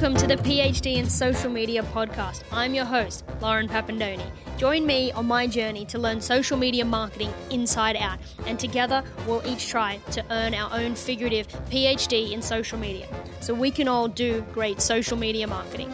Welcome to the PhD in Social Media podcast. I'm your host, Lauren Papandoni. Join me on my journey to learn social media marketing inside out, and together we'll each try to earn our own figurative PhD in social media so we can all do great social media marketing.